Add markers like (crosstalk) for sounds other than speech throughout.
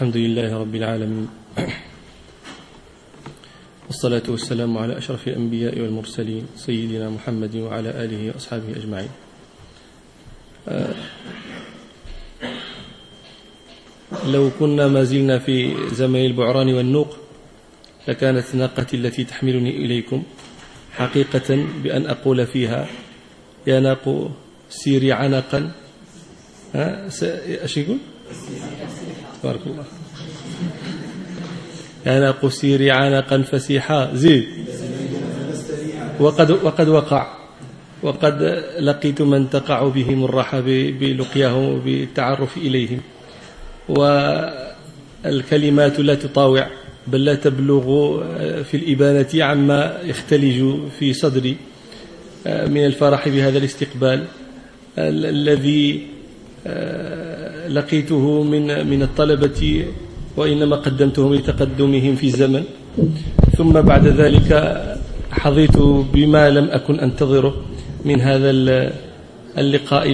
الحمد لله رب العالمين. والصلاة والسلام على أشرف الأنبياء والمرسلين سيدنا محمد وعلى آله وأصحابه أجمعين. آه، لو كنا ما زلنا في زمن البعران والنوق لكانت ناقتي التي تحملني إليكم حقيقة بأن أقول فيها يا ناق سيري عنقا. ها إيش يقول؟ بارك الله. يا ناق سيري عنقا فسيحا. زيد. وقد وقد وقع. وقد لقيت من تقع بهم الراحة بلقياهم بالتعرف إليهم. والكلمات لا تطاوع بل لا تبلغ في الإبانة عما يختلج في صدري. من الفرح بهذا الاستقبال الذي لقيته من من الطلبة وإنما قدمتهم لتقدمهم في الزمن. ثم بعد ذلك حظيت بما لم أكن أنتظره من هذا اللقاء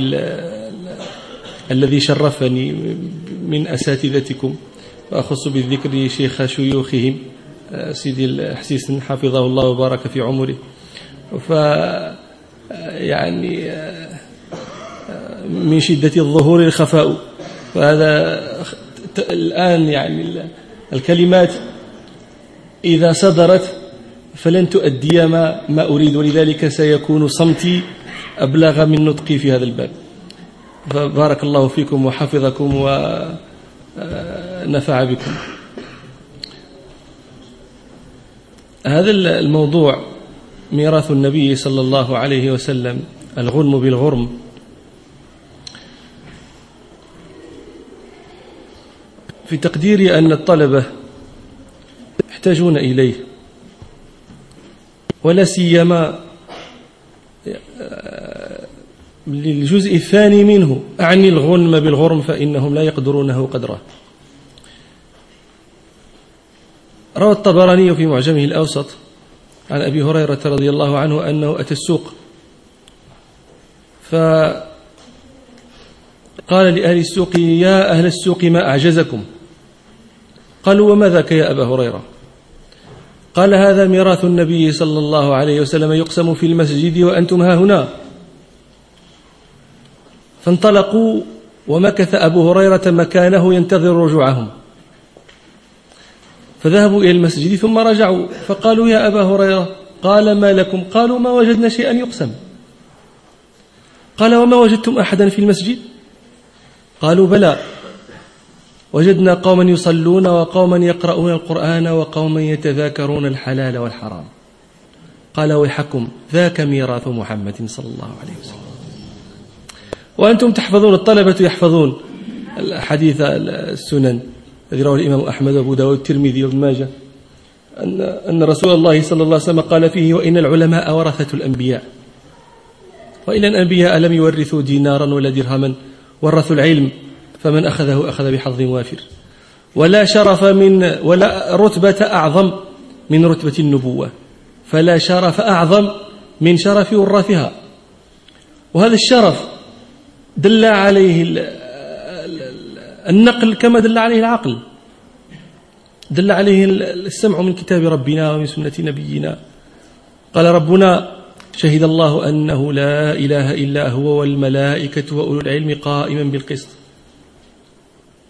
الذي شرفني من أساتذتكم. وأخص بالذكر شيخ شيوخهم سيدي الحسيس حفظه الله وبارك في عمره. ف يعني من شدة الظهور الخفاء. فهذا الآن يعني الكلمات إذا صدرت فلن تؤدي ما, ما أريد ولذلك سيكون صمتي أبلغ من نطقي في هذا الباب. فبارك الله فيكم وحفظكم ونفع بكم. هذا الموضوع ميراث النبي صلى الله عليه وسلم الغنم بالغرم. في تقديري أن الطلبة يحتاجون إليه ولا سيما للجزء الثاني منه. أعني الغنم بالغرم فإنهم لا يقدرونه قدره. روى الطبراني في معجمه الأوسط عن أبي هريرة رضي الله عنه أنه أتى السوق فقال لأهل السوق يا أهل السوق ما أعجزكم؟ قالوا وما ذاك يا أبا هريرة؟ قال هذا ميراث النبي صلى الله عليه وسلم يقسم في المسجد وأنتم ها هنا. فانطلقوا ومكث أبو هريرة مكانه ينتظر رجوعهم. فذهبوا إلى المسجد ثم رجعوا. فقالوا يا أبا هريرة قال ما لكم؟ قالوا ما وجدنا شيئا يقسم. قال وما وجدتم أحدا في المسجد؟ قالوا بلى. وجدنا قوما يصلون وقوما يقرؤون القرآن وقوما يتذاكرون الحلال والحرام. قال ويحكم ذاك ميراث محمد صلى الله عليه وسلم. وأنتم تحفظون الطلبة يحفظون الحديث السنن الذي رواه الإمام أحمد وأبو داود والترمذي وابن ماجه. أن أن رسول الله صلى الله عليه وسلم قال فيه وإن العلماء ورثة الأنبياء. وإن الأنبياء لم يورثوا دينارا ولا درهما ورثوا العلم فمن أخذه أخذ بحظ وافر. ولا شرف من ولا رتبة أعظم من رتبة النبوة. فلا شرف أعظم من شرف ورثها وهذا الشرف دل عليه النقل كما دل عليه العقل. دل عليه السمع من كتاب ربنا ومن سنة نبينا. قال ربنا شهد الله أنه لا إله إلا هو والملائكة وأولو العلم قائما بالقسط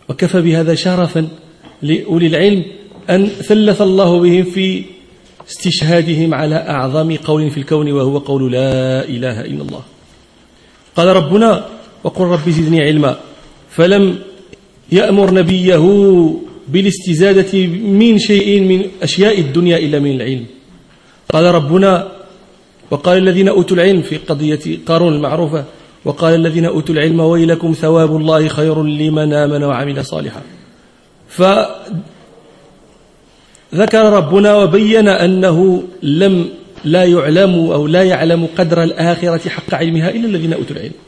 وكفى بهذا شرفا لأولي العلم أن ثلث الله بهم في استشهادهم على أعظم قول في الكون وهو قول لا إله إلا الله. قال ربنا وقل رب زدني علما. فلم يأمر نبيه بالاستزادة من شيء من أشياء الدنيا إلا من العلم. قال ربنا وقال الذين أوتوا العلم في قضية قارون المعروفة وقال الذين أوتوا العلم ويلكم ثواب الله خير لمن آمن وعمل صالحا. فذكر ربنا وبين أنه لم لا يعلم أو لا يعلم قدر الآخرة حق علمها إلا الذين أوتوا العلم.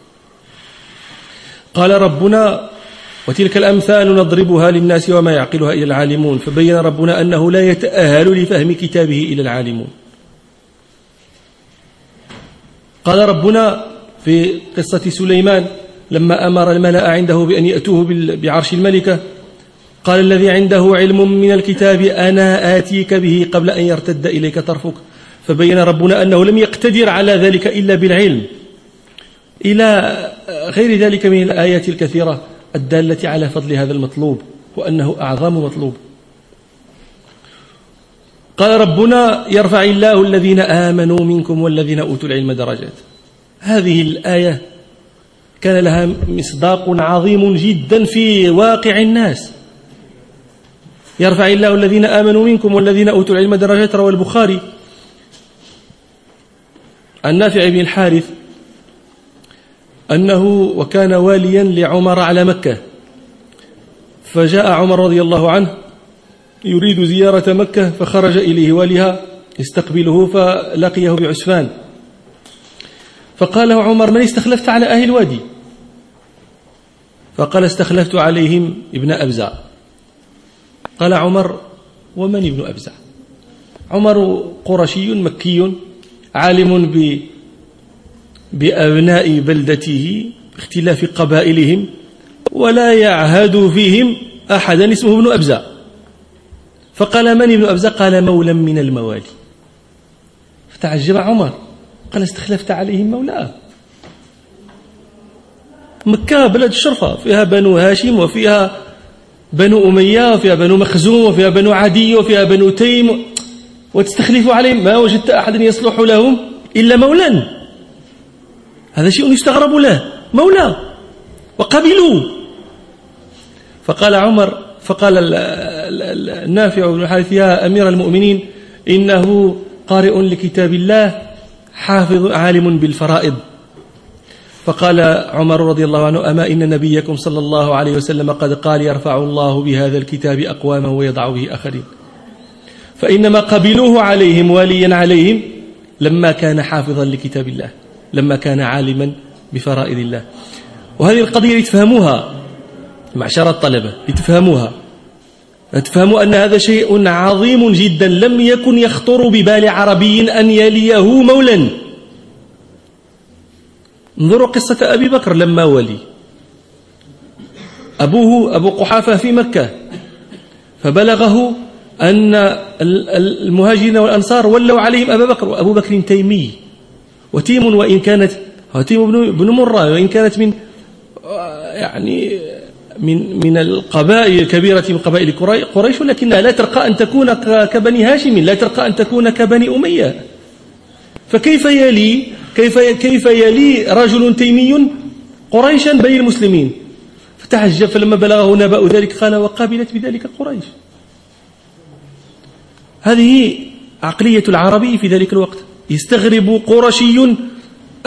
قال ربنا وتلك الأمثال نضربها للناس وما يعقلها إلا العالمون. فبين ربنا أنه لا يتأهل لفهم كتابه إلى العالمون. قال ربنا في قصة سليمان لما أمر الملأ عنده بأن يأتوه بعرش الملكة. قال الذي عنده علم من الكتاب أنا آتيك به قبل أن يرتد إليك طرفك. فبين ربنا أنه لم يقتدر على ذلك إلا بالعلم. إلى غير ذلك من الآيات الكثيرة الدالة على فضل هذا المطلوب وأنه أعظم مطلوب. قال ربنا يرفع الله الذين آمنوا منكم والذين أوتوا العلم درجات. هذه الآية كان لها مصداق عظيم جدا في واقع الناس. يرفع الله الذين آمنوا منكم والذين أوتوا العلم درجات روى البخاري. النافع بن الحارث أنه وكان واليا لعمر على مكة. فجاء عمر رضي الله عنه يريد زيارة مكة فخرج إليه واليها يستقبله فلقيه بعسفان. فقال له عمر من استخلفت على أهل الوادي؟ فقال استخلفت عليهم ابن أبزع. قال عمر ومن ابن أبزع؟ عمر قرشي مكي عالم ب بأبناء بلدته باختلاف قبائلهم ولا يعهد فيهم أحدا اسمه ابن أبزع. فقال من ابن أبزع؟ قال مولى من الموالي. فتعجب عمر. قال استخلفت عليهم مولاه مكة بلد الشرفة فيها بنو هاشم وفيها بنو أمية وفيها بنو مخزوم وفيها بنو عدي وفيها بنو تيم. وتستخلف عليهم ما وجدت أحدا يصلح لهم إلا مولا هذا شيء يستغرب له مولى وقبلوا. فقال عمر فقال النافع بن الحارث يا أمير المؤمنين إنه قارئ لكتاب الله حافظ عالم بالفرائض. فقال عمر رضي الله عنه أما إن نبيكم صلى الله عليه وسلم قد قال يرفع الله بهذا الكتاب أقواما ويضع به آخرين. فإنما قبلوه عليهم واليا عليهم لما كان حافظا لكتاب الله لما كان عالما بفرائض الله. وهذه القضية لتفهموها معشر الطلبة لتفهموها. تفهموا أن هذا شيء عظيم جدا. لم يكن يخطر ببال عربي أن يليه مولا. انظروا قصة أبي بكر لما ولي. أبوه أبو قحافة في مكة. فبلغه أن المهاجرين والأنصار ولوا عليهم أبا بكر وأبو بكر تيمي. وتيم وإن كانت تيم بن مرة وإن كانت من يعني من من القبائل الكبيرة من قبائل قريش ولكنها لا ترقى أن تكون كبني هاشم لا ترقى أن تكون كبني أمية. فكيف يلي كيف كيف يلي رجل تيمي قريشا بين المسلمين؟ فتعجب فلما بلغه نبأ ذلك قال وقابلت بذلك قريش. هذه عقلية العربي في ذلك الوقت. يستغرب قرشي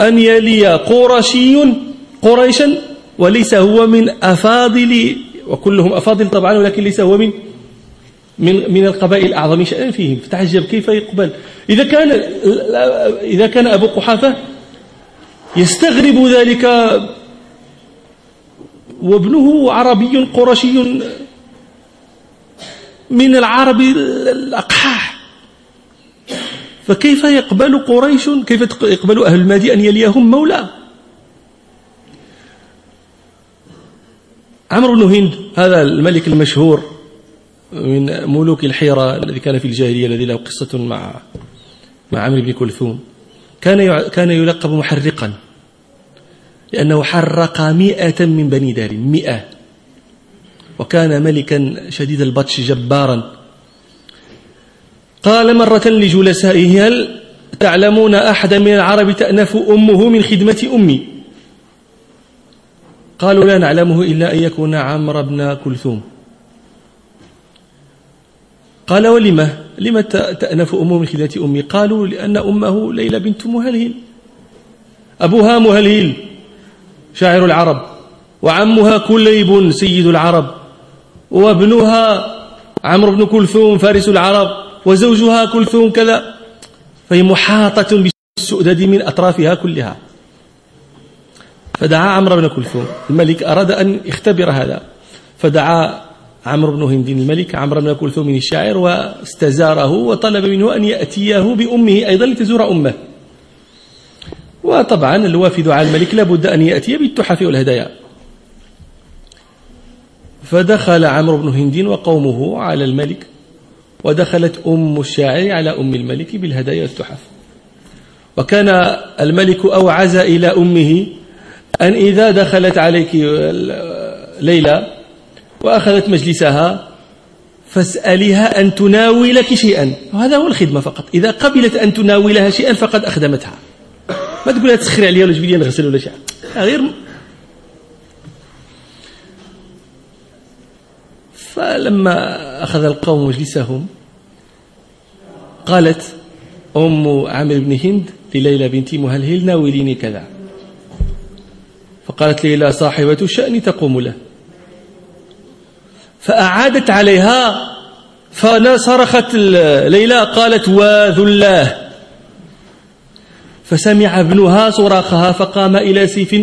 أن يلي قرشي قريشا وليس هو من أفاضل وكلهم أفاضل طبعا ولكن ليس هو من من من القبائل الأعظم. شأنا فيهم؟ فتعجب كيف يقبل؟ إذا كان إذا كان أبو قحافة يستغرب ذلك وابنه عربي قرشي من العرب الأقحاح. فكيف يقبل قريش؟ كيف يقبل أهل المادي أن يليهم مولى عمرو بن هند هذا الملك المشهور من ملوك الحيرة الذي كان في الجاهلية الذي له قصة مع مع عمرو بن كلثوم. كان كان يلقب محرقا لأنه حرق مئة من بني دار مئة. وكان ملكا شديد البطش جبارا. قال مرة لجلسائه هل تعلمون أحدا من العرب تأنف أمه من خدمة أمي؟ قالوا لا نعلمه إلا أن يكون عمرو بن كلثوم. قال ولم لم تأنف أمه من خدمة أمي؟ قالوا لأن أمه ليلى بنت مهلهل أبوها مهلهل شاعر العرب وعمها كليب سيد العرب وابنها عمرو بن كلثوم فارس العرب وزوجها كلثوم كذا. فهي محاطة بالسؤدد من أطرافها كلها. فدعا عمرو بن كلثوم. الملك أراد أن يختبر هذا. فدعا عمرو بن هند الملك عمرو بن كلثوم الشاعر واستزاره وطلب منه أن يأتيه بأمه أيضا لتزور أمه. وطبعا الوافد على الملك لابد أن يأتي بالتحف والهدايا. فدخل عمرو بن هند وقومه على الملك ودخلت أم الشاعر على أم الملك بالهدايا والتحف. وكان الملك أوعز إلى أمه أن إذا دخلت عليك ليلى وأخذت مجلسها فاسألها أن تناولك شيئا. وهذا هو الخدمة فقط. إذا قبلت أن تناولها شيئا فقد أخدمتها. ما تقول لها تسخري عليا ولا جبي نغسل ولا شيء؟ غير فلما أخذ القوم مجلسهم قالت أم عامر بن هند لليلى بنت مهلهل ناوليني كذا. فقالت ليلى صاحبة الشأن تقوم له. فأعادت عليها فصرخت ليلى قالت واذلاه فسمع ابنها صراخها فقام إلى سيف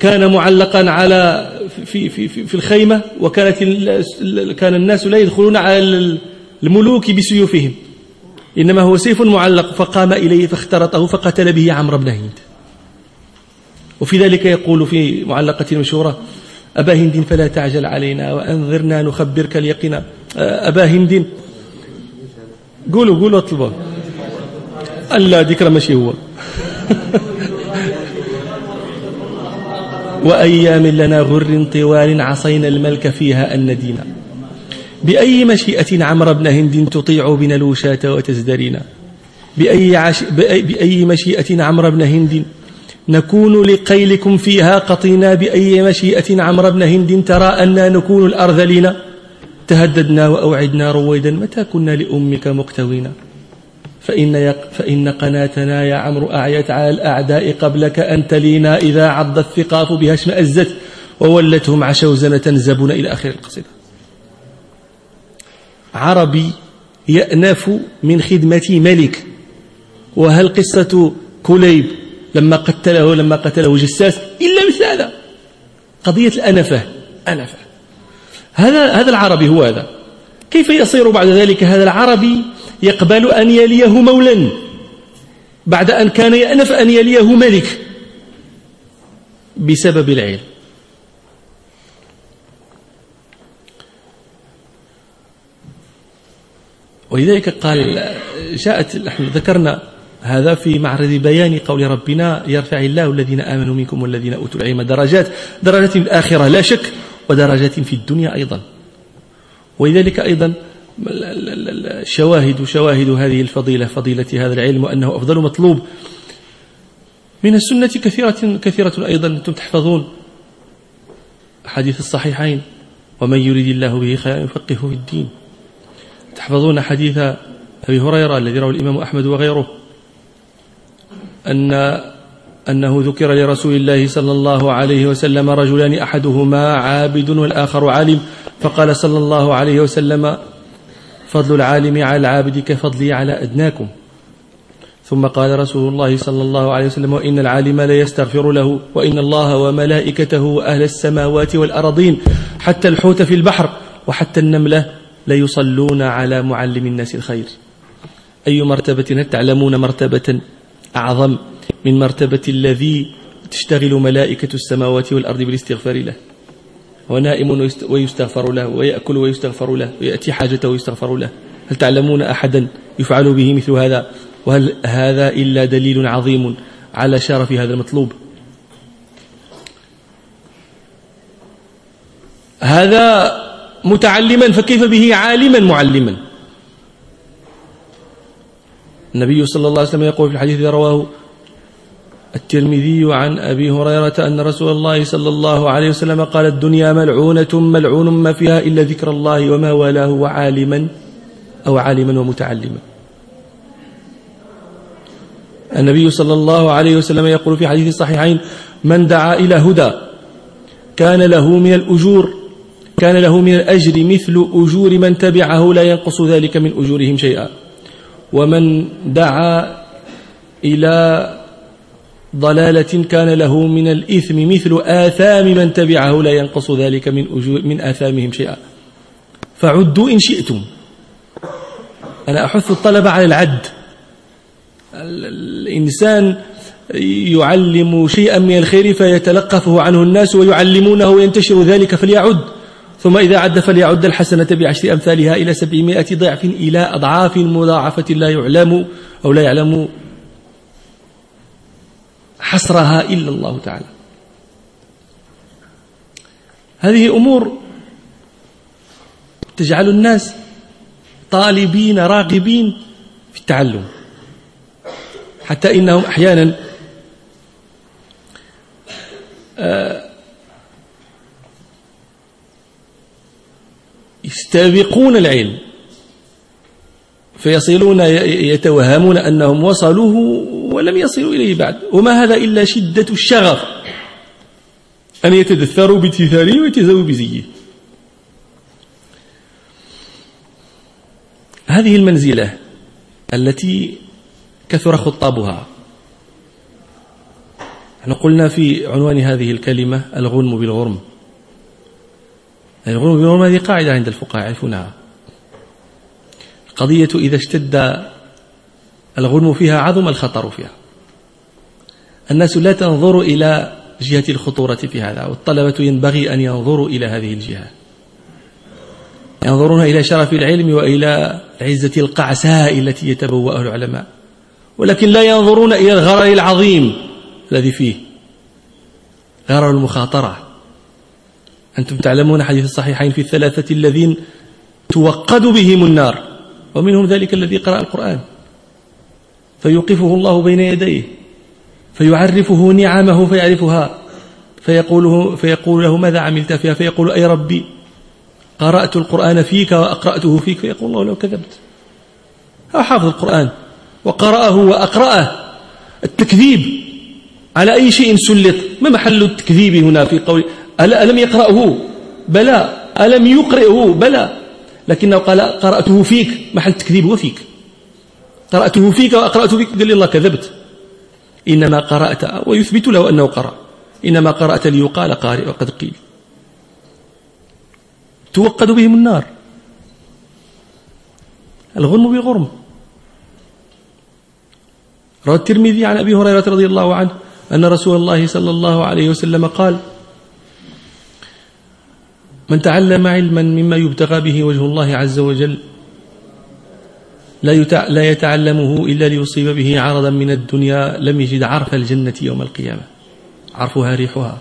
كان معلقا على في, في, في, في الخيمة وكانت كان الناس لا يدخلون على الملوك بسيوفهم. إنما هو سيف معلق فقام إليه فاخترطه فقتل به عمرو بن هند وفي ذلك يقول في معلقة مشهورة أبا هند فلا تعجل علينا وأنظرنا نخبرك اليقين. أبا هند قولوا قولوا اطلبوا. ألا ذكر ماشي هو. (laughs) وأيام لنا غر طوال عصينا الملك فيها أن ندينا بأي مشيئة عمر بن هند تطيع بنا الوشاة وتزدرينا بأي, عش... بأي مشيئة عمر بن هند نكون لقيلكم فيها قطينا بأي مشيئة عمر بن هند ترى أنا نكون الأرذلين. تهددنا وأوعدنا رويدا متى كنا لأمك مقتوينا فإن, يق فإن قناتنا يا عمرو أعيت على الأعداء قبلك أن تلينا إذا عض الثقاف بها اشمأزت وولتهم عشوزنة زبون إلى آخر القصيدة. عربي يأنف من خدمة ملك. وهل قصة كليب لما قتله لما قتله جساس إلا مثل هذا. قضية الأنفة. أنفة. هذا هذا العربي هو هذا. كيف يصير بعد ذلك هذا العربي يقبل أن يليه مولا؟ بعد أن كان يأنف أن يليه ملك. بسبب العلم. ولذلك قال جاءت نحن ذكرنا هذا في معرض بيان قول ربنا يرفع الله الذين آمنوا منكم والذين أوتوا العلم درجات درجات في الآخرة لا شك ودرجات في الدنيا أيضا. ولذلك أيضا شواهد شواهد هذه الفضيلة فضيلة هذا العلم وأنه أفضل مطلوب. من السنة كثيرة كثيرة أيضا أنتم تحفظون حديث الصحيحين ومن يريد الله به خيرا يفقهه في الدين. تحفظون حديث أبي هريرة الذي رواه الإمام أحمد وغيره. أن أنه ذكر لرسول الله صلى الله عليه وسلم رجلان أحدهما عابد والآخر عالم فقال صلى الله عليه وسلم فضل العالم على العابد كفضلي على أدناكم. ثم قال رسول الله صلى الله عليه وسلم وإن العالم لا يستغفر له وإن الله وملائكته وأهل السماوات والأرضين حتى الحوت في البحر وحتى النملة ليصلون على معلم الناس الخير. أي مرتبة هل تعلمون مرتبة؟ أعظم من مرتبة الذي تشتغل ملائكة السماوات والأرض بالاستغفار له. ونائم ويستغفر له ويأكل ويستغفر له ويأتي حاجته ويستغفر له. هل تعلمون أحدا يفعل به مثل هذا؟ وهل هذا إلا دليل عظيم على شرف هذا المطلوب؟ هذا متعلما فكيف به عالما معلما؟ النبي صلى الله عليه وسلم يقول في الحديث الذي رواه الترمذي عن أبي هريرة أن رسول الله صلى الله عليه وسلم قال الدنيا ملعونة ملعون ما فيها إلا ذكر الله وما والاه وعالما أو عالما ومتعلما. النبي صلى الله عليه وسلم يقول في حديث الصحيحين من دعا إلى هدى كان له من الأجور كان له من الأجر مثل أجور من تبعه لا ينقص ذلك من أجورهم شيئا. ومن دعا إلى ضلالة كان له من الإثم مثل آثام من تبعه لا ينقص ذلك من, أجور من آثامهم شيئا. فعدوا إن شئتم. أنا أحث الطلبة على العد. الإنسان يعلم شيئا من الخير فيتلقفه عنه الناس ويعلمونه وينتشر ذلك فليعد. ثم إذا عد فليعد الحسنة بعشر أمثالها إلى سبعمائة ضعف إلى أضعاف مضاعفة لا يعلم أو لا يعلم حصرها إلا الله تعالى. هذه أمور تجعل الناس طالبين راغبين في التعلم حتى إنهم أحيانا آه، يستبقون العلم. فيصلون يتوهمون أنهم وصلوه ولم يصلوا إليه بعد. وما هذا إلا شدة الشغف. أن يتدثروا بتثاره ويتزووا بزيه هذه المنزلة التي كثر خطابها. نحن قلنا في عنوان هذه الكلمة الغنم بالغرم. الغنم بالغرم هذه قاعدة عند الفقهاء يعرفونها. القضية إذا اشتد الغنم فيها عظم الخطر فيها. الناس لا تنظر إلى جهة الخطورة في هذا والطلبة ينبغي أن ينظروا إلى هذه الجهة. ينظرون إلى شرف العلم وإلى عزة القعساء التي يتبوأها العلماء. ولكن لا ينظرون إلى الغرر العظيم الذي فيه. غرر المخاطرة. أنتم تعلمون حديث الصحيحين في الثلاثة الذين توقد بهم النار ومنهم ذلك الذي قرأ القرآن. فيوقفه الله بين يديه فيعرفه نعمه فيعرفها فيقول, فيقول له ماذا عملت فيها؟ فيقول أي ربي قرأت القرآن فيك وأقرأته فيك؟ فيقول الله لو كذبت. حافظ القرآن وقرأه وأقرأه. التكذيب على أي شيء سلط؟ ما محل التكذيب هنا في قول ألم يقرأه؟ بلى. ألم يقرئه؟ بلى. لكنه قال قرأته فيك. محل التكذيب هو فيك. قرأته فيك وأقرأته فيك. قال لي الله كذبت. إنما قرأت ويثبت له أنه قرأ. إنما قرأت ليقال قارئ وقد قيل. توقد بهم النار. الغنم بالغرم روى الترمذي عن أبي هريرة رضي الله عنه أن رسول الله صلى الله عليه وسلم قال من تعلم علما مما يبتغى به وجه الله عز وجل لا لا يتعلمه إلا ليصيب به عرضا من الدنيا لم يجد عرف الجنة يوم القيامة. عرفها ريحها.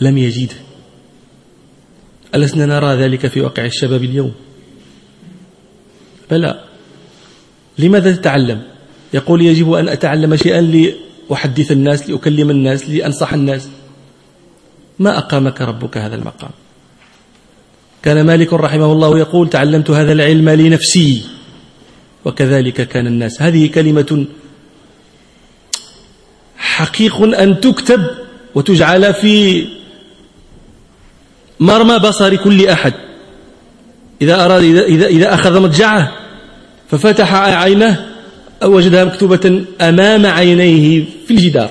لم يجد. ألسنا نرى ذلك في واقع الشباب اليوم؟ بلى. لماذا تتعلم؟ يقول يجب أن أتعلم شيئا لأحدث الناس لأكلم الناس لأنصح الناس. ما أقامك ربك هذا المقام. كان مالك رحمه الله يقول تعلمت هذا العلم لنفسي وكذلك كان الناس. هذه كلمة حقيق أن تكتب وتجعل في مرمى بصر كل أحد. إذا أراد إذا, إذا, أخذ مضجعه ففتح عينه وجدها مكتوبة أمام عينيه في الجدار.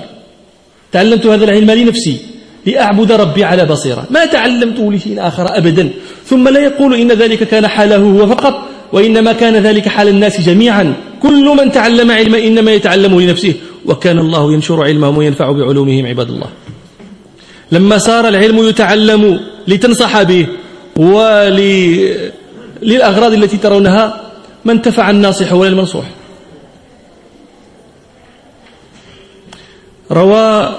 تعلمت هذا العلم لنفسي. لأعبد ربي على بصيرة. ما تعلمته لشيء آخر أبدا. ثم لا يقول إن ذلك كان حاله هو فقط وإنما كان ذلك حال الناس جميعا. كل من تعلم علما إنما يتعلم لنفسه. وكان الله ينشر علمهم وينفع بعلومهم عباد الله. لما صار العلم يتعلم لتنصح به وللأغراض التي ترونها ما انتفع الناصح ولا المنصوح. روى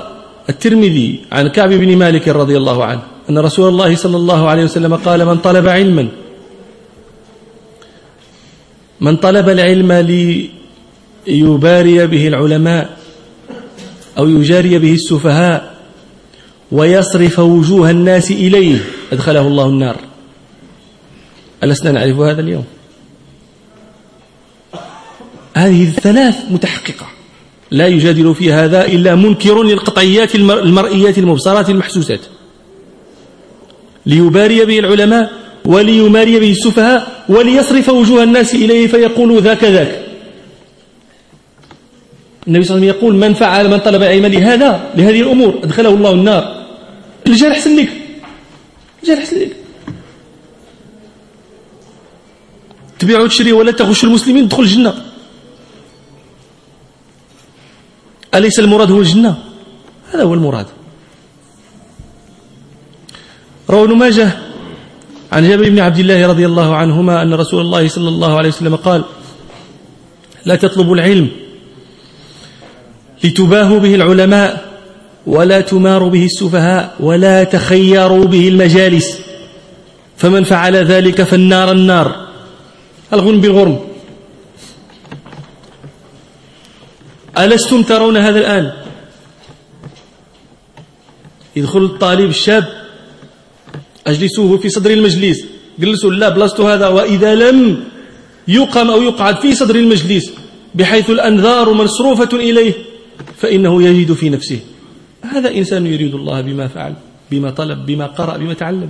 الترمذي عن كعب بن مالك رضي الله عنه أن رسول الله صلى الله عليه وسلم قال من طلب علما من طلب العلم ليباري به العلماء أو يجاري به السفهاء ويصرف وجوه الناس إليه أدخله الله النار. ألسنا نعرف هذا اليوم؟ هذه الثلاث متحققة. لا يجادل في هذا إلا منكر للقطعيات المرئيات المبصرات المحسوسات. ليباري به العلماء وليماري به السفهاء وليصرف وجوه الناس إليه فيقولوا ذاك ذاك. النبي صلى الله عليه وسلم يقول من فعل من طلب العلم لهذا لهذه الأمور أدخله الله النار. الرجال أحسن لك الرجال أحسن لك تبيع وتشري ولا تغش المسلمين تدخل الجنة. أليس المراد هو الجنة؟ هذا هو المراد. روى ابن ماجه عن جابر بن عبد الله رضي الله عنهما أن رسول الله صلى الله عليه وسلم قال لا تطلبوا العلم لتباهوا به العلماء ولا تماروا به السفهاء ولا تخيروا به المجالس فمن فعل ذلك فالنار النار. الغنم بالغرم. ألستم ترون هذا الآن؟ يدخل الطالب الشاب. أجلسوه في صدر المجلس. جلسوا لا بلاصتو هذا. وإذا لم يقم أو يقعد في صدر المجلس بحيث الأنذار مصروفة إليه فإنه يجد في نفسه. هذا إنسان يريد الله بما فعل بما طلب بما قرأ بما تعلم.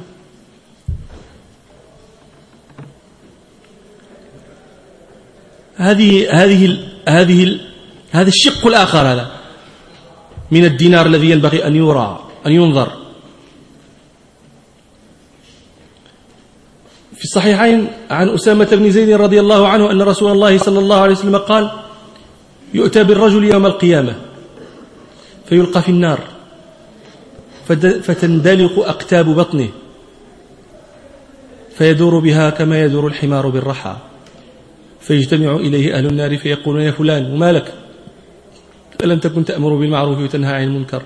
هذه هذه هذه هذا الشق الآخر هذا. من الدينار الذي ينبغي أن يرى أن ينظر. في الصحيحين عن أسامة بن زيد رضي الله عنه أن رسول الله صلى الله عليه وسلم قال يؤتى بالرجل يوم القيامة فيلقى في النار فتندلق أقتاب بطنه فيدور بها كما يدور الحمار بالرحى فيجتمع إليه أهل النار فيقولون يا فلان وما لك؟ ألم تكن تأمر بالمعروف وتنهى عن المنكر؟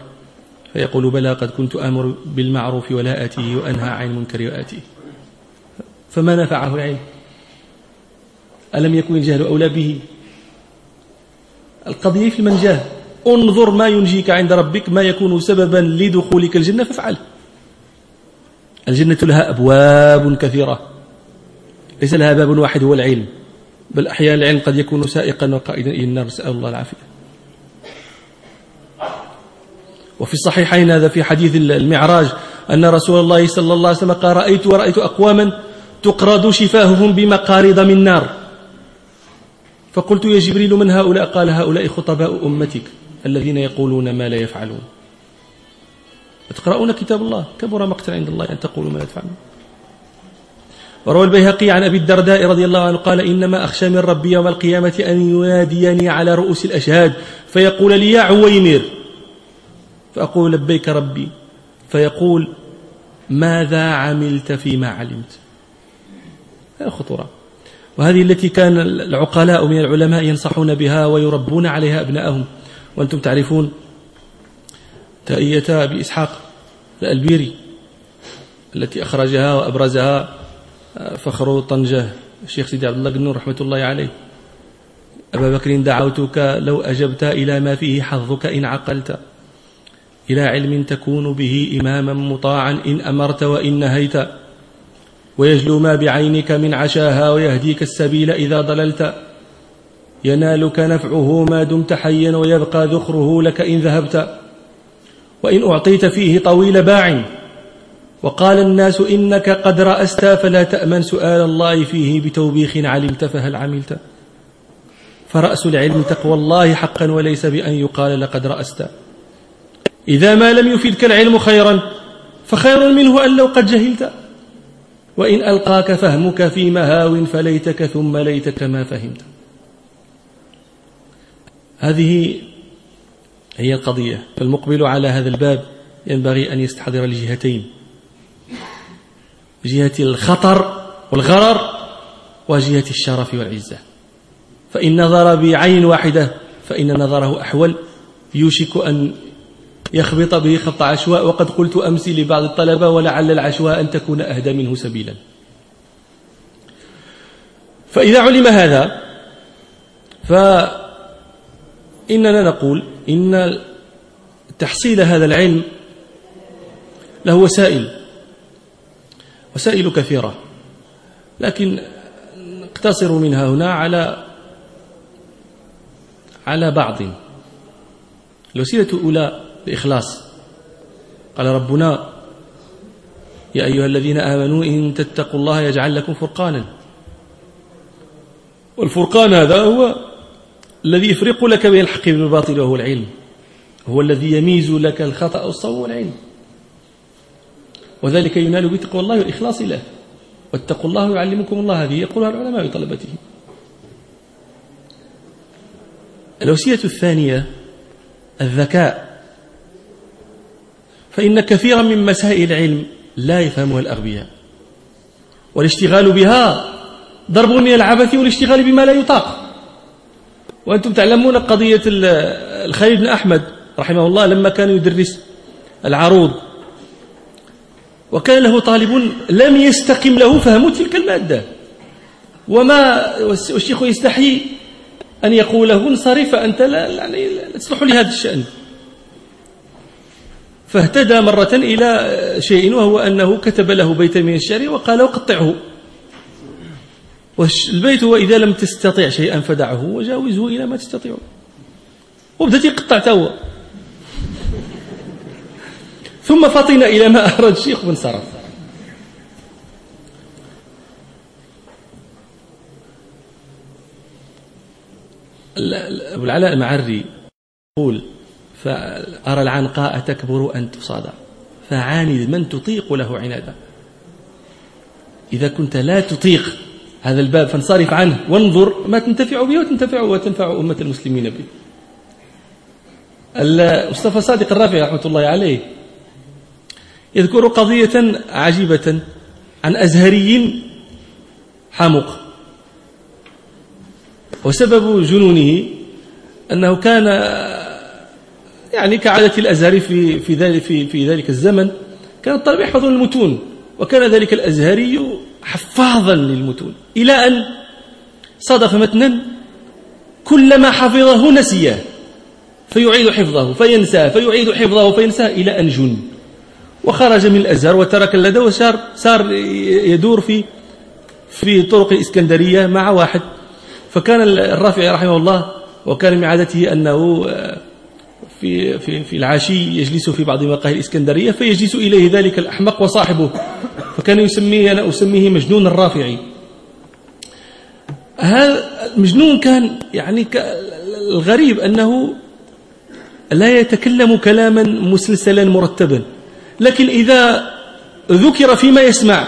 فيقول بلى قد كنت آمر بالمعروف ولا آتيه وأنهى عن المنكر وآتيه. فما نفعه العلم؟ ألم يكن الجهل أولى به؟ القضية في المنجاة. انظر ما ينجيك عند ربك ما يكون سببا لدخولك الجنة فافعل. الجنة لها أبواب كثيرة. ليس لها باب واحد هو العلم بل أحيانا العلم قد يكون سائقا وقائدا. إلى النار نسأل الله العافية. وفي الصحيحين هذا في حديث المعراج أن رسول الله صلى الله عليه وسلم قال رأيت ورأيت أقواما تقرض شفاههم بمقارض من نار. فقلت يا جبريل من هؤلاء؟ قال هؤلاء خطباء أمتك الذين يقولون ما لا يفعلون. تقرؤون كتاب الله؟ كبر مقتا عند الله أن تقولوا ما لا تفعلون. وروى البيهقي عن أبي الدرداء رضي الله عنه قال إنما أخشى من ربي يوم القيامة أن يناديني على رؤوس الأشهاد فيقول لي يا عويمر فأقول لبيك ربي فيقول ماذا عملت فيما علمت؟ هذه خطورة. وهذه التي كان العقلاء من العلماء ينصحون بها ويربون عليها أبناءهم. وأنتم تعرفون تأية أبي إسحاق الألبيري التي أخرجها وأبرزها فخر طنجة الشيخ سيدي عبد الله قنور رحمة الله عليه. أبا بكر دعوتك لو أجبت إلى ما فيه حظك إن عقلت. إلى علم تكون به إماما مطاعا إن أمرت وإن نهيت. ويجلو ما بعينك من عشاها ويهديك السبيل إذا ضللت. ينالك نفعه ما دمت حيا ويبقى ذخره لك إن ذهبت. وإن أعطيت فيه طويل باع. وقال الناس إنك قد رأست فلا تأمن سؤال الله فيه بتوبيخ علمت فهل عملت. فرأس العلم تقوى الله حقا وليس بأن يقال لقد رأست. إذا ما لم يفدك العلم خيرا فخير منه أن لو قد جهلت. وإن ألقاك فهمك في مهاو فليتك ثم ليتك ما فهمت. هذه هي القضية. فالمقبل على هذا الباب ينبغي أن يستحضر الجهتين. جهة الخطر والغرر وجهة الشرف والعزة. فإن نظر بعين واحدة فإن نظره أحول. يوشك أن يخبط به خط عشواء وقد قلت أمس لبعض الطلبة ولعل العشواء أن تكون أهدى منه سبيلا. فإذا علم هذا فإننا نقول إن تحصيل هذا العلم له وسائل وسائل كثيرة. لكن نقتصر منها هنا على على بعض. الوسيلة الأولى الإخلاص قال ربنا يا أيها الذين آمنوا إن تتقوا الله يجعل لكم فرقانا. والفرقان هذا هو الذي يفرق لك بين الحق والباطل وهو العلم. هو الذي يميز لك الخطأ والصواب والعلم وذلك ينال بتقوى الله والإخلاص له. واتقوا الله ويعلمكم الله. هذه يقولها العلماء بطلبته. الوسيلة الثانية الذكاء. فإن كثيرا من مسائل العلم لا يفهمها الأغبياء والاشتغال بها ضرب من العبث والاشتغال بما لا يطاق. وأنتم تعلمون قضية الخليل بن أحمد رحمه الله لما كان يدرس العروض وكان له طالب لم يستقم له فهم تلك المادة. وما والشيخ يستحي أن يقول له انصرف أنت لا, يعني لا تصلح لهذا الشأن. فاهتدى مرة إلى شيء وهو أنه كتب له بيتا من الشعر وقال وقطعه والبيت هو إذا لم تستطع شيئا فدعه وجاوزه إلى ما تستطيع. وبدأت يقطع توا. ثم فطن إلى ما أراد الشيخ وانصرف أبو العلاء المعري يقول فأرى العنقاء تكبر أن تصادع فعاند من تطيق له عنادا. إذا كنت لا تطيق هذا الباب فانصرف عنه وانظر ما تنتفع به وتنتفع وتنفع أمة المسلمين به. مصطفى صادق الرافعي رحمة الله عليه يذكر قضية عجيبة عن أزهري حامق وسبب جنونه أنه كان يعني كعادة الأزهر في في ذلك في في ذلك الزمن كان الطالب يحفظون المتون وكان ذلك الأزهري حفاظا للمتون إلى أن صادف متنا كلما حفظه نسيه فيعيد حفظه فينساه فيعيد حفظه فينساه إلى أن جن. وخرج من الأزهر وترك اللدى وصار صار يدور في في طرق الإسكندرية مع واحد. فكان الرافعي رحمه الله وكان من عادته أنه آه، في في في العشي يجلس في بعض مقاهي الإسكندرية فيجلس إليه ذلك الأحمق وصاحبه فكان يسميه أنا أسميه مجنون الرافعي. هذا المجنون كان يعني الغريب أنه لا يتكلم كلاما مسلسلا مرتبا لكن إذا ذكر فيما يسمع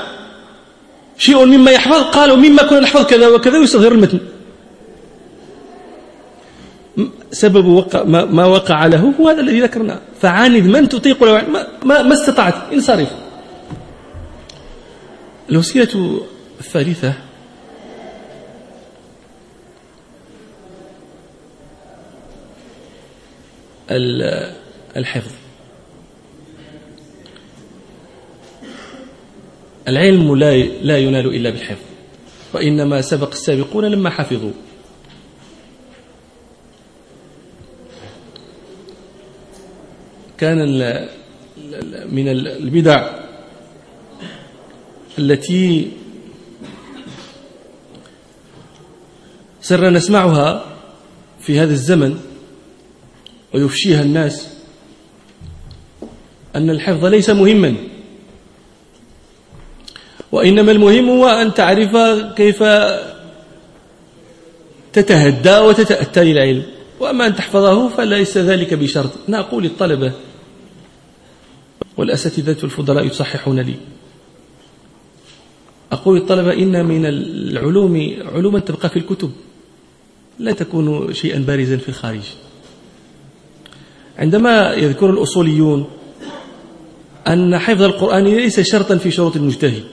شيء مما يحفظ قالوا مما كنا نحفظ كذا وكذا ويصغر المتن. سبب وقع ما, ما وقع له هو هذا الذي ذكرناه فعاند من تطيق له ما, ما, ما استطعت انصرف. الوسيلة الثالثة. الحفظ. العلم لا لا ينال إلا بالحفظ. وإنما سبق السابقون لما حفظوا. كان من البدع التي صرنا نسمعها في هذا الزمن ويفشيها الناس أن الحفظ ليس مهما. وإنما المهم هو أن تعرف كيف تتهدى وتتأتى للعلم. وأما أن تحفظه فليس ذلك بشرط. أنا أقول للطلبة والأساتذة الفضلاء يصححون لي. أقول للطلبة إن من العلوم علوما تبقى في الكتب. لا تكون شيئا بارزا في الخارج. عندما يذكر الأصوليون أن حفظ القرآن ليس شرطا في شروط المجتهد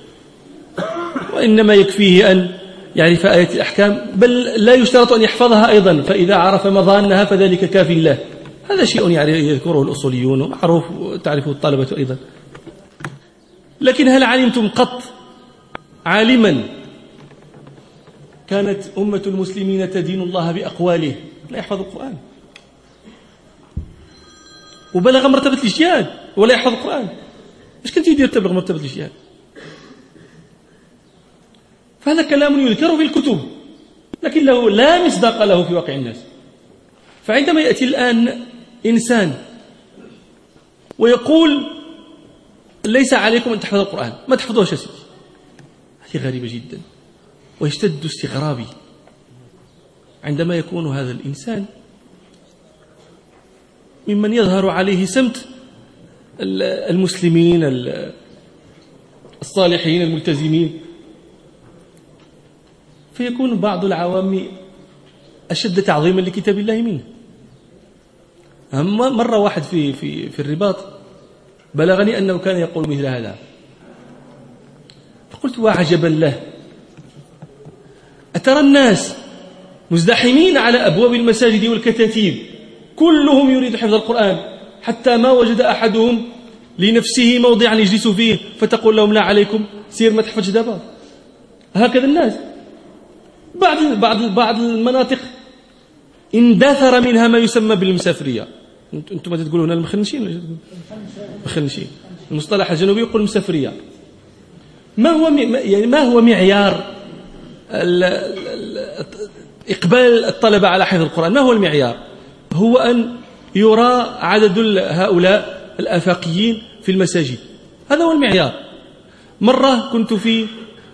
وإنما يكفيه أن يعرف آية الأحكام بل لا يشترط أن يحفظها أيضا فإذا عرف مظانها فذلك كاف له هذا شيء يعني يذكره الأصوليون ومعروف تعرفه الطلبة أيضا. لكن هل علمتم قط عالما كانت أمة المسلمين تدين الله بأقواله؟ لا يحفظ القرآن. وبلغ مرتبة الاجتهاد ولا يحفظ القرآن. إيش كنت يدير تبلغ مرتبة الاجتهاد؟ فهذا كلام يذكر في الكتب لكن له لا مصداق له في واقع الناس. فعندما يأتي الآن إنسان. ويقول ليس عليكم أن تحفظوا القرآن. ما تحفظوش يا سيدي. هذه غريبة جدا. ويشتد استغرابي. عندما يكون هذا الإنسان ممن يظهر عليه سمت المسلمين الصالحين الملتزمين. فيكون بعض العوام أشد تعظيما لكتاب الله منه. مرة واحد في في في الرباط بلغني أنه كان يقول مثل هذا. فقلت وعجبا له. أترى الناس مزدحمين على أبواب المساجد والكتاتيب. كلهم يريد حفظ القرآن. حتى ما وجد أحدهم لنفسه موضعا يجلس فيه. فتقول لهم لا عليكم سير ما تحفظش دابا هكذا الناس. بعض بعض بعض المناطق اندثر منها ما يسمى بالمسافرية. أنتم تقولوا هنا المخنشين المخنشين. المصطلح الجنوبي يقول مسافرية. ما هو يعني ما هو معيار إقبال الطلبة على حفظ القرآن؟ ما هو المعيار؟ هو أن يرى عدد هؤلاء الآفاقيين في المساجد. هذا هو المعيار. مرة كنت في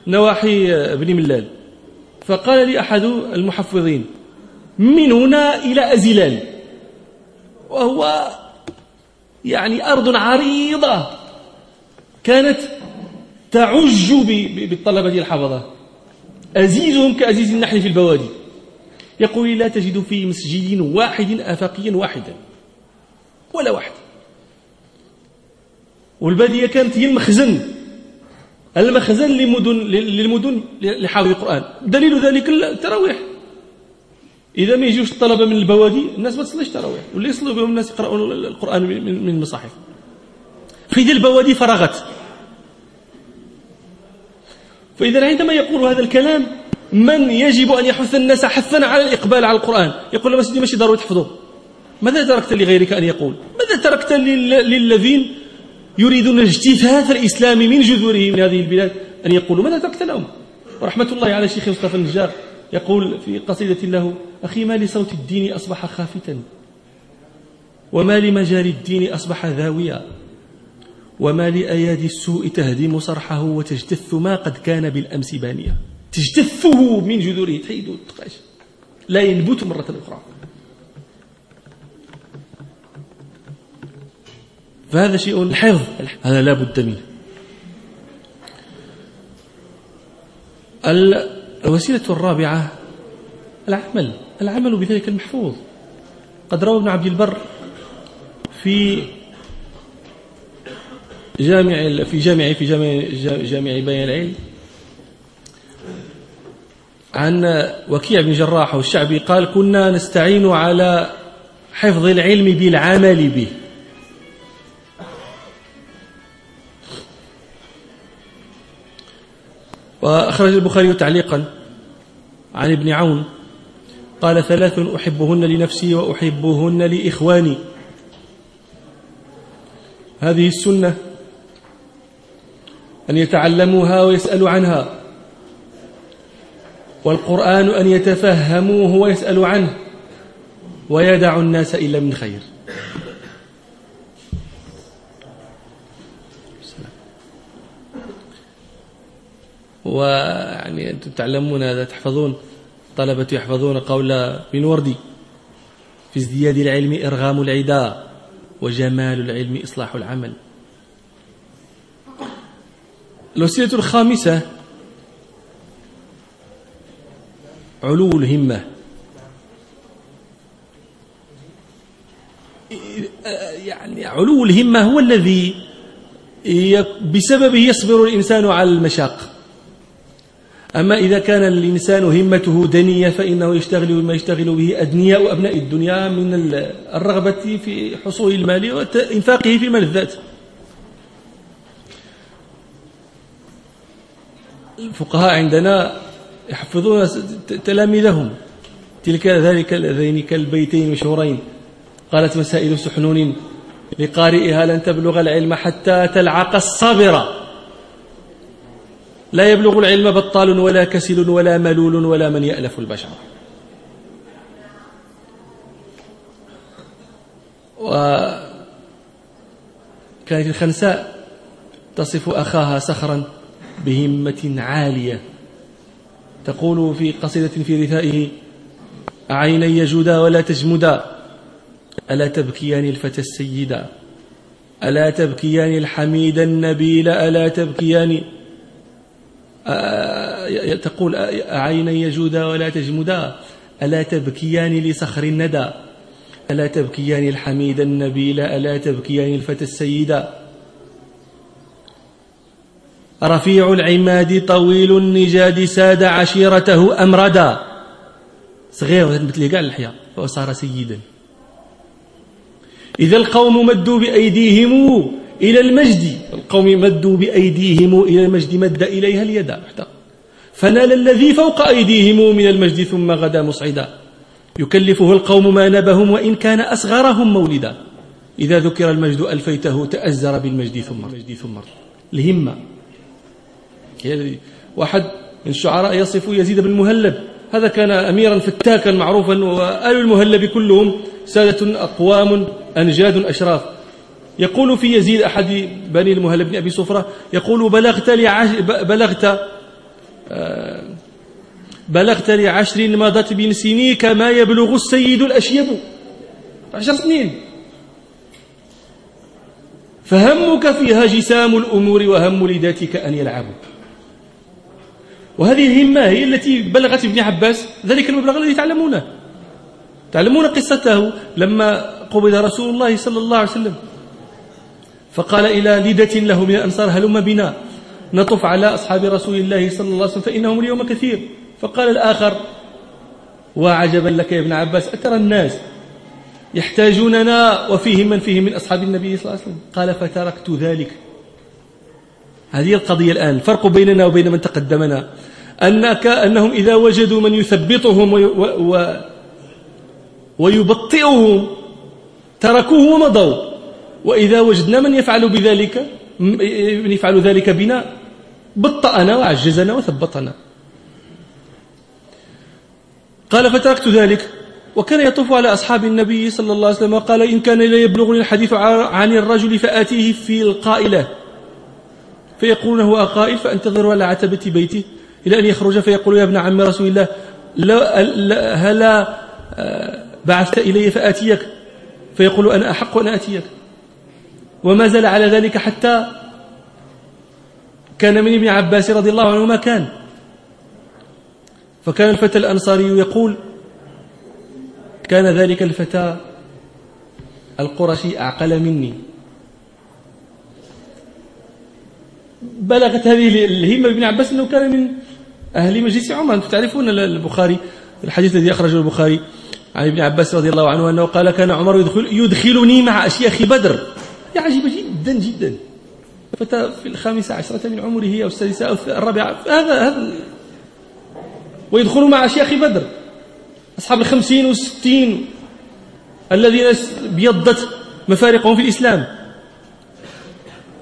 نواحي بني ملال. فقال لي أحد المحفظين من هنا إلى أزلال. وهو يعني أرض عريضة كانت تعج بالطلبة الحفظة أزيزهم كأزيز النحل في البوادي. يقول لا تجد في مسجد واحد آفاقيا واحدا. ولا واحد. والبادية كانت هي المخزن. المخزن لمدن للمدن لحافظ القرآن. دليل ذلك التراويح. إذا ما يجوش الطلبة من البوادي الناس ما تصليش تراويح واللي يصلوا بهم الناس يقرأون القرآن من المصاحف. في البوادي فرغت. فإذا عندما يقول هذا الكلام من يجب أن يحث الناس حثا على الإقبال على القرآن؟ يقول لما سيدي ماشي ضروري تحفظه. ماذا تركت لغيرك أن يقول؟ ماذا تركت للذين يريدون اجتثاث الإسلام من جذوره من هذه البلاد أن يقولوا؟ ماذا تركت لهم؟ ورحمة الله على شيخ مصطفى النجار. يقول في قصيدة له أخي ما لصوت الدين أصبح خافتا وما لمجال الدين أصبح ذاويا وما لأيادي السوء تهدم صرحه وتجتث ما قد كان بالأمس بانيا. تجتثه من جذوره تحيد تقاش لا ينبت مرة أخرى. فهذا شيء الحفظ. هذا لا بد منه. الوسيلة الرابعة العمل العمل بذلك المحفوظ. قد روى ابن عبد البر في جامع في جامع في جامع جامع بيان العلم عن وكيع بن جراح والشعبي قال كنا نستعين على حفظ العلم بالعمل به. وأخرج البخاري تعليقا عن ابن عون قال ثلاث أحبهن لنفسي وأحبهن لإخواني. هذه السنة أن يتعلموها ويسألوا عنها والقرآن أن يتفهموه ويسألوا عنه ويدع الناس إلا من خير. ويعني أنتم تعلمون هذا تحفظون طلبة يحفظون قول بن وردي في ازدياد العلم إرغام العدا وجمال العلم إصلاح العمل. الوسيلة الخامسة علو الهمة. يعني علو الهمة هو الذي بسببه يصبر الإنسان على المشاق. أما إذا كان الإنسان همته دنية فإنه يشتغل بما يشتغل به أدنياء أبناء الدنيا من الرغبة في حصول المال وإنفاقه في ملذات الفقهاء عندنا يحفظون تلاميذهم. تلك ذلك ذينك البيتين مشهورين قالت مسائل سحنون لقارئها لن تبلغ العلم حتى تلعق الصابرة. لا يبلغ العلم بطال ولا كسل ولا ملول ولا من يألف البشر. وكانت الخنساء تصف أخاها سخرا بهمة عالية. تقول في قصيدة في رثائه عيني جودا ولا تجمدا ألا تبكيان الفتى السيدا ألا تبكيان الحميد النبيل ألا تبكيان تقول عيني جودا ولا تجمدا ألا تبكيان لصخر الندى؟ ألا تبكيان الحميد النبيل؟ ألا تبكيان الفتى السيدا رفيع العماد طويل النجاد ساد عشيرته أمردا صغير مثل كاع الحياة وصار سيدا. إذا القوم مدوا بأيديهم إلى المجد. القوم مدوا بأيديهم إلى المجد مد إليها اليد. فنال الذي فوق أيديهم من المجد ثم غدا مصعدا. يكلفه القوم ما نبهم وإن كان أصغرهم مولدا. إذا ذكر المجد ألفيته تأزر بالمجد ثم ثم الهمة. واحد من الشعراء يصف يزيد بن المهلب هذا كان أميرا فتاكا معروفا وآل المهلب كلهم سادة أقوام أنجاد أشراف. يقول في يزيد أحد بني المهلب بن أبي صفرة يقول بلغت لعش بلغت آه، بلغت لعشر مضت بن سنيك ما يبلغ السيد الأشيب. عشر سنين. فهمك فيها جسام الأمور وهم لذاتك أن يلعبوا وهذه الهمة هي التي بلغت ابن عباس ذلك المبلغ الذي تعلمونه. تعلمون قصته لما قبض رسول الله صلى الله عليه وسلم. فقال إلى لدة له من الأنصار هلم بنا. نطف على أصحاب رسول الله صلى الله عليه وسلم فإنهم اليوم كثير. فقال الآخر وعجبا لك يا ابن عباس أترى الناس يحتاجوننا وفيهم من فيهم من أصحاب النبي صلى الله عليه وسلم؟ قال فتركت ذلك. هذه القضية الآن الفرق بيننا وبين من تقدمنا. أنك أنهم إذا وجدوا من يثبطهم و و ويبطئهم تركوه ومضوا. وإذا وجدنا من يفعل بذلك من يفعل ذلك بنا بطأنا وعجزنا وثبطنا. قال فتركت ذلك. وكان يطوف على أصحاب النبي صلى الله عليه وسلم وقال إن كان لا يبلغني الحديث عن الرجل فآتيه في القائلة. فيقول هو قائل فأنتظر على عتبة بيته. إلى أن يخرج فيقول يا ابن عم رسول الله لا هلا آه، بعثت إلي فآتيك. فيقول أنا أحق أن آتيك. وما زال على ذلك حتى كان من ابن عباس رضي الله عنه ما كان. فكان الفتى الأنصاري يقول كان ذلك الفتى القرشي أعقل مني. بلغت هذه الهمة بن عباس أنه كان من أهل مجلس عمر. أنتم تعرفون البخاري الحديث الذي أخرجه البخاري عن ابن عباس رضي الله عنه أنه قال كان عمر يدخل يدخلني مع أشياخ بدر. هي عجيبة جدا جدا. فتى في الخامسة عشرة من عمره أو السادسة أو الرابعة هذا هذا. ويدخل مع أشياخ بدر أصحاب الخمسين والستين الذين بيضت مفارقهم في الإسلام.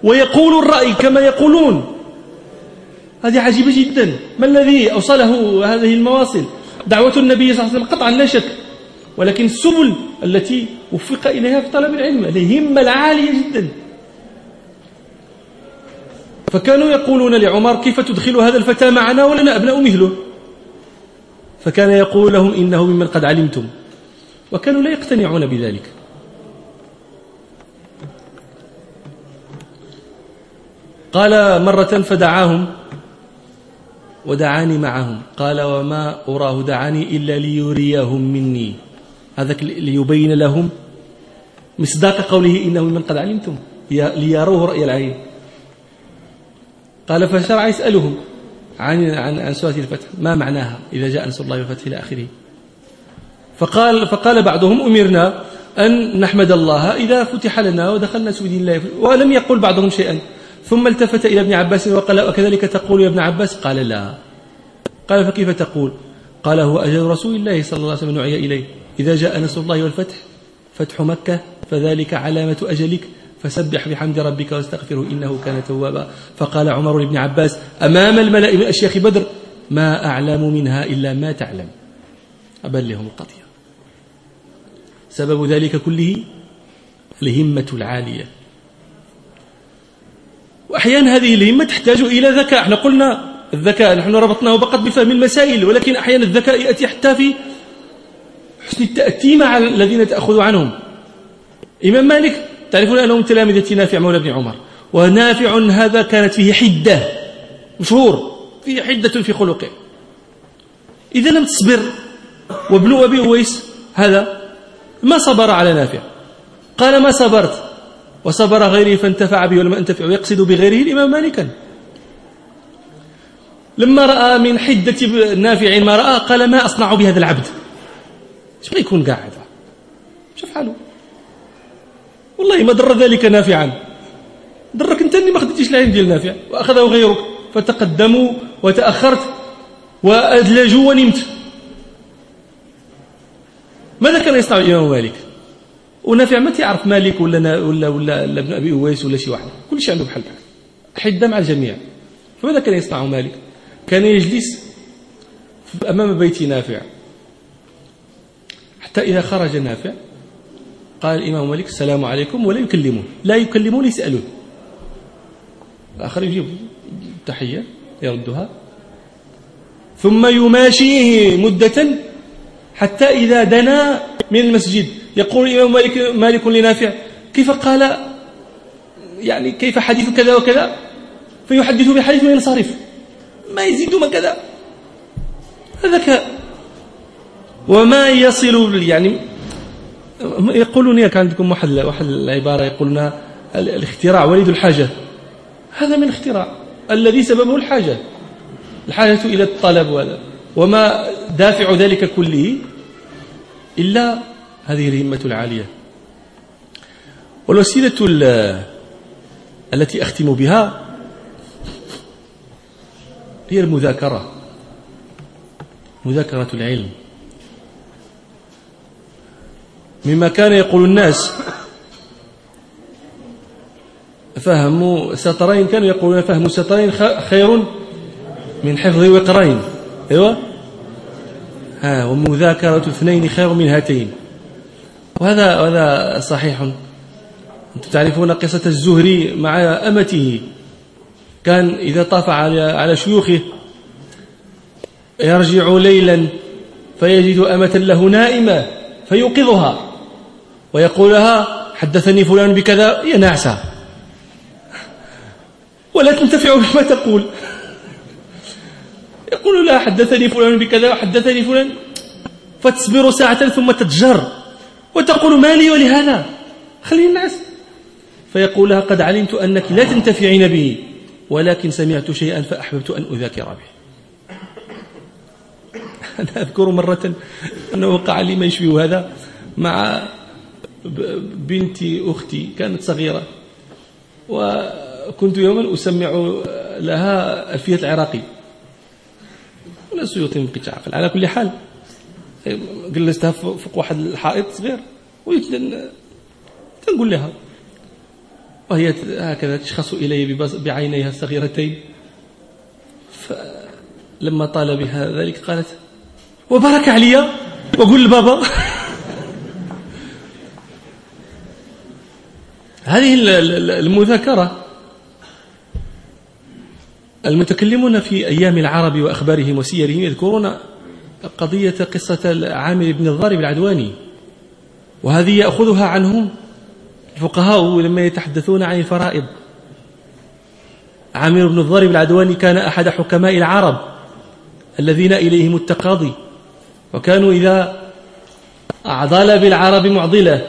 ويقول الرأي كما يقولون. هذه عجيبة جدا. ما الذي أوصله هذه المواصل؟ دعوة النبي صلى الله عليه وسلم قطعا لا شك. ولكن السبل التي وفق إليها في طلب العلم الهمة العالية جدا. فكانوا يقولون لعمر كيف تدخل هذا الفتى معنا ولنا أبناء مثله؟ فكان يقول لهم إنه ممن قد علمتم. وكانوا لا يقتنعون بذلك. قال مرة فدعاهم ودعاني معهم. قال وما أراه دعاني إلا ليريهم مني. هذاك ليبين لهم مصداق قوله إنه من قد علمتم ليروه رأي العين. قال فشرع يسألهم عن عن عن سورة الفتح ما معناها إذا جاء نصر الله والفتح إلى آخره. فقال فقال بعضهم أمرنا أن نحمد الله إذا فتح لنا ودخلنا سوى دين الله ولم يقل بعضهم شيئا. ثم التفت إلى ابن عباس وقال وكذلك تقول يا ابن عباس؟ قال لا. قال فكيف تقول؟ قال هو أجل رسول الله صلى الله عليه وسلم نعي إليه. إذا جاء نصر الله والفتح فتح مكة فذلك علامة أجلك. فسبح بحمد ربك واستغفره إنه كان توابا. فقال عمر لابن عباس أمام الملأ من أشياخ بدر ما أعلم منها إلا ما تعلم. أبلغهم القضية. سبب ذلك كله الهمة العالية. وأحيانا هذه الهمة تحتاج إلى ذكاء. إحنا قلنا الذكاء نحن ربطناه فقط بفهم المسائل ولكن أحيانا الذكاء يأتي حتى في حسن التأتي مع الذين تأخذ عنهم. إمام مالك تعرفون أنه من تلامذة نافع مولى بن عمر. ونافع هذا كانت فيه حدة مشهور فيه حدة في خلقه. إذا لم تصبر وابن أبي أويس هذا ما صبر على نافع. قال ما صبرت؟ وصبر غيره فانتفع به ولم أنتفع. ويقصد بغيره الإمام مالكا. لما رأى من حدة نافع ما رأى قال ما أصنع بهذا العبد؟ إيش بغى يكون قاعد شوف حاله. والله ما ضر ذلك نافعا. ضرك انت اللي ما خديتيش العين ديال نافع. وأخذه غيرك. فتقدموا وتأخرت وأدلجوا ونمت. ماذا كان يصنع الإمام مالك؟ ونافع ما تعرف مالك ولا ولا ولا, ابن أبي أويس ولا شي واحد. كل شيء عنده بحال بحال حده مع الجميع. فماذا كان يصنع مالك؟ كان يجلس أمام بيت نافع. حتى إذا خرج نافع قال الإمام مالك السلام عليكم ولا يكلمون لا يكلمون يسألون. الآخر يجيب تحية يردها. ثم يماشيه مدة حتى إذا دنا من المسجد. يقول الإمام مالك, مالك لنافع كيف قال؟ يعني كيف حديث كذا وكذا؟ فيحدث بحديث وينصرف ما يزيد ما كذا. هذا وما يصل يعني يقولون كان عندكم واحد واحد العبارة يقولون الاختراع وليد الحاجة. هذا من اختراع. الذي سببه الحاجة. الحاجة إلى الطلب وهذا وما دافع ذلك كله إلا هذه الهمة العالية. والوسيلة التي أختم بها هي المذاكرة. مذاكرة العلم. مما كان يقول الناس. فهم سطرين كانوا يقولون فهم سطرين خير من حفظ وقرين. أيوه. ها ومذاكرة اثنين خير من هاتين. وهذا هذا صحيح. أنتم تعرفون قصة الزهري مع أمته. كان إذا طاف على على شيوخه يرجع ليلا فيجد أمة له نائمة فيوقظها. ويقول لها حدثني فلان بكذا. يا نعسة ولا تنتفع بما تقول. يقول لها حدثني فلان بكذا وحدثني فلان. فتصبر ساعة ثم تتجر وتقول ما لي ولهذا. خلي الناس فيقول لها قد علمت أنك لا تنتفعين به ولكن سمعت شيئا فأحببت أن أذاكر به. (laughs) أنا أذكر مرة أنه وقع لي ما يشبه هذا مع بنت أختي كانت صغيرة. وكنت يوما أسمع لها ألفية العراقي. ولا سيوطي ما بقيتش عاقل على كل حال جلستها فوق واحد الحائط صغير تنقول لها. وهي هكذا تشخص إلي بعينيها الصغيرتين فلما طال بها ذلك قالت وبارك عليا وقول لبابا. (laughs) هذه المذاكرة المتكلمون في أيام العرب وأخبارهم وسيرهم يذكرون قضية قصة عامر بن الضارب العدواني وهذه يأخذها عنهم الفقهاء لما يتحدثون عن الفرائض. عامر بن الضارب العدواني كان أحد حكماء العرب الذين إليهم التقاضي وكانوا إذا أعضل بالعرب معضلة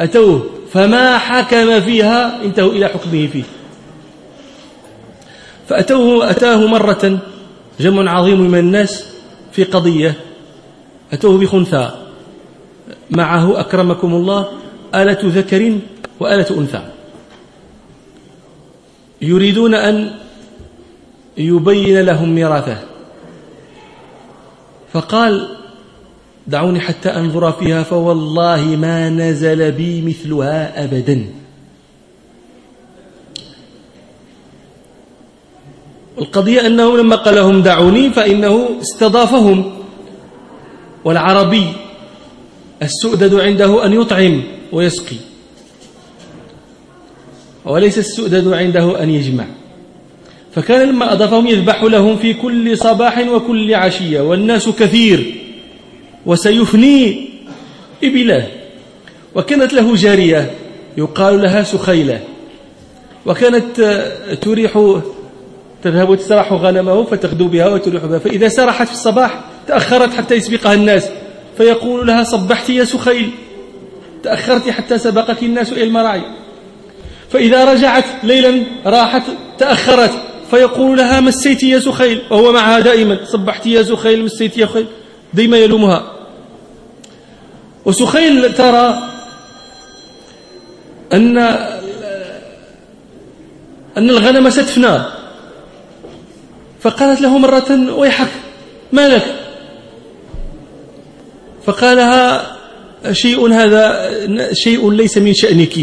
أتوه فما حكم فيها انتهوا إلى حكمه فيه. فأتوه أتاه مرة جمع عظيم من الناس في قضية أتوه بخنثى. معه أكرمكم الله آلة ذكر وآلة أنثى. يريدون أن يبين لهم ميراثه. فقال دعوني حتى أنظر فيها فوالله ما نزل بي مثلها أبدا. القضية أنه لما قال لهم دعوني فإنه استضافهم. والعربي السؤدد عنده أن يطعم ويسقي. وليس السؤدد عنده أن يجمع. فكان لما أضافهم يذبح لهم في كل صباح وكل عشية والناس كثير. وسيفني إبله. وكانت له جارية يقال لها سخيلة. وكانت تريح تذهب تسرح غنمه فتغدو بها وتريح بها. فإذا سرحت في الصباح تأخرت حتى يسبقها الناس. فيقول لها صبحت يا سخيل. تأخرت حتى سبقك الناس إلى المراعي. فإذا رجعت ليلا راحت تأخرت. فيقول لها مسيت يا سخيل؟ وهو معها دائما. صبحت يا سخيل مسيت يا سخيل؟ دائما يلومها. وسخيل ترى أن أن الغنم ستفنى. فقالت له مرة ويحك ما لك؟ فقالها شيء هذا شيء ليس من شأنك.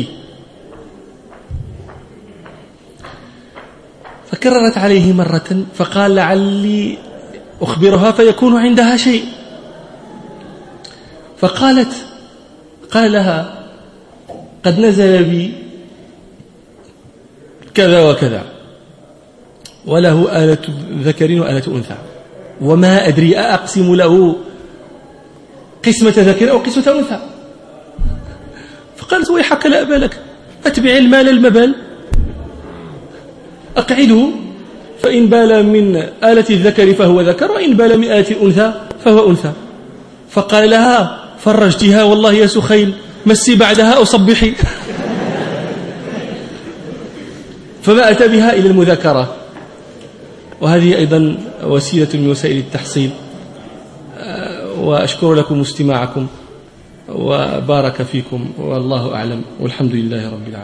فكررت عليه مرة فقال لعلي أخبرها فيكون عندها شيء. فقالت قال لها قد نزل بي كذا وكذا وله آلة ذكر وآلة أنثى وما أدري أقسم له قسمة ذكر أو قسمة أنثى. فقالت ويحك لا أبالك أتبع المال المبال أقعده فإن بال من آلة الذكر فهو ذكر وإن بال من آلة الأنثى فهو أنثى. فقال لها فرجتها والله يا سخيل مسي بعدها أو صبحي. فما أتى بها إلى المذاكرة. وهذه أيضا وسيلة من وسائل التحصيل. وأشكر لكم استماعكم. وبارك فيكم. والله أعلم. والحمد لله رب العالمين.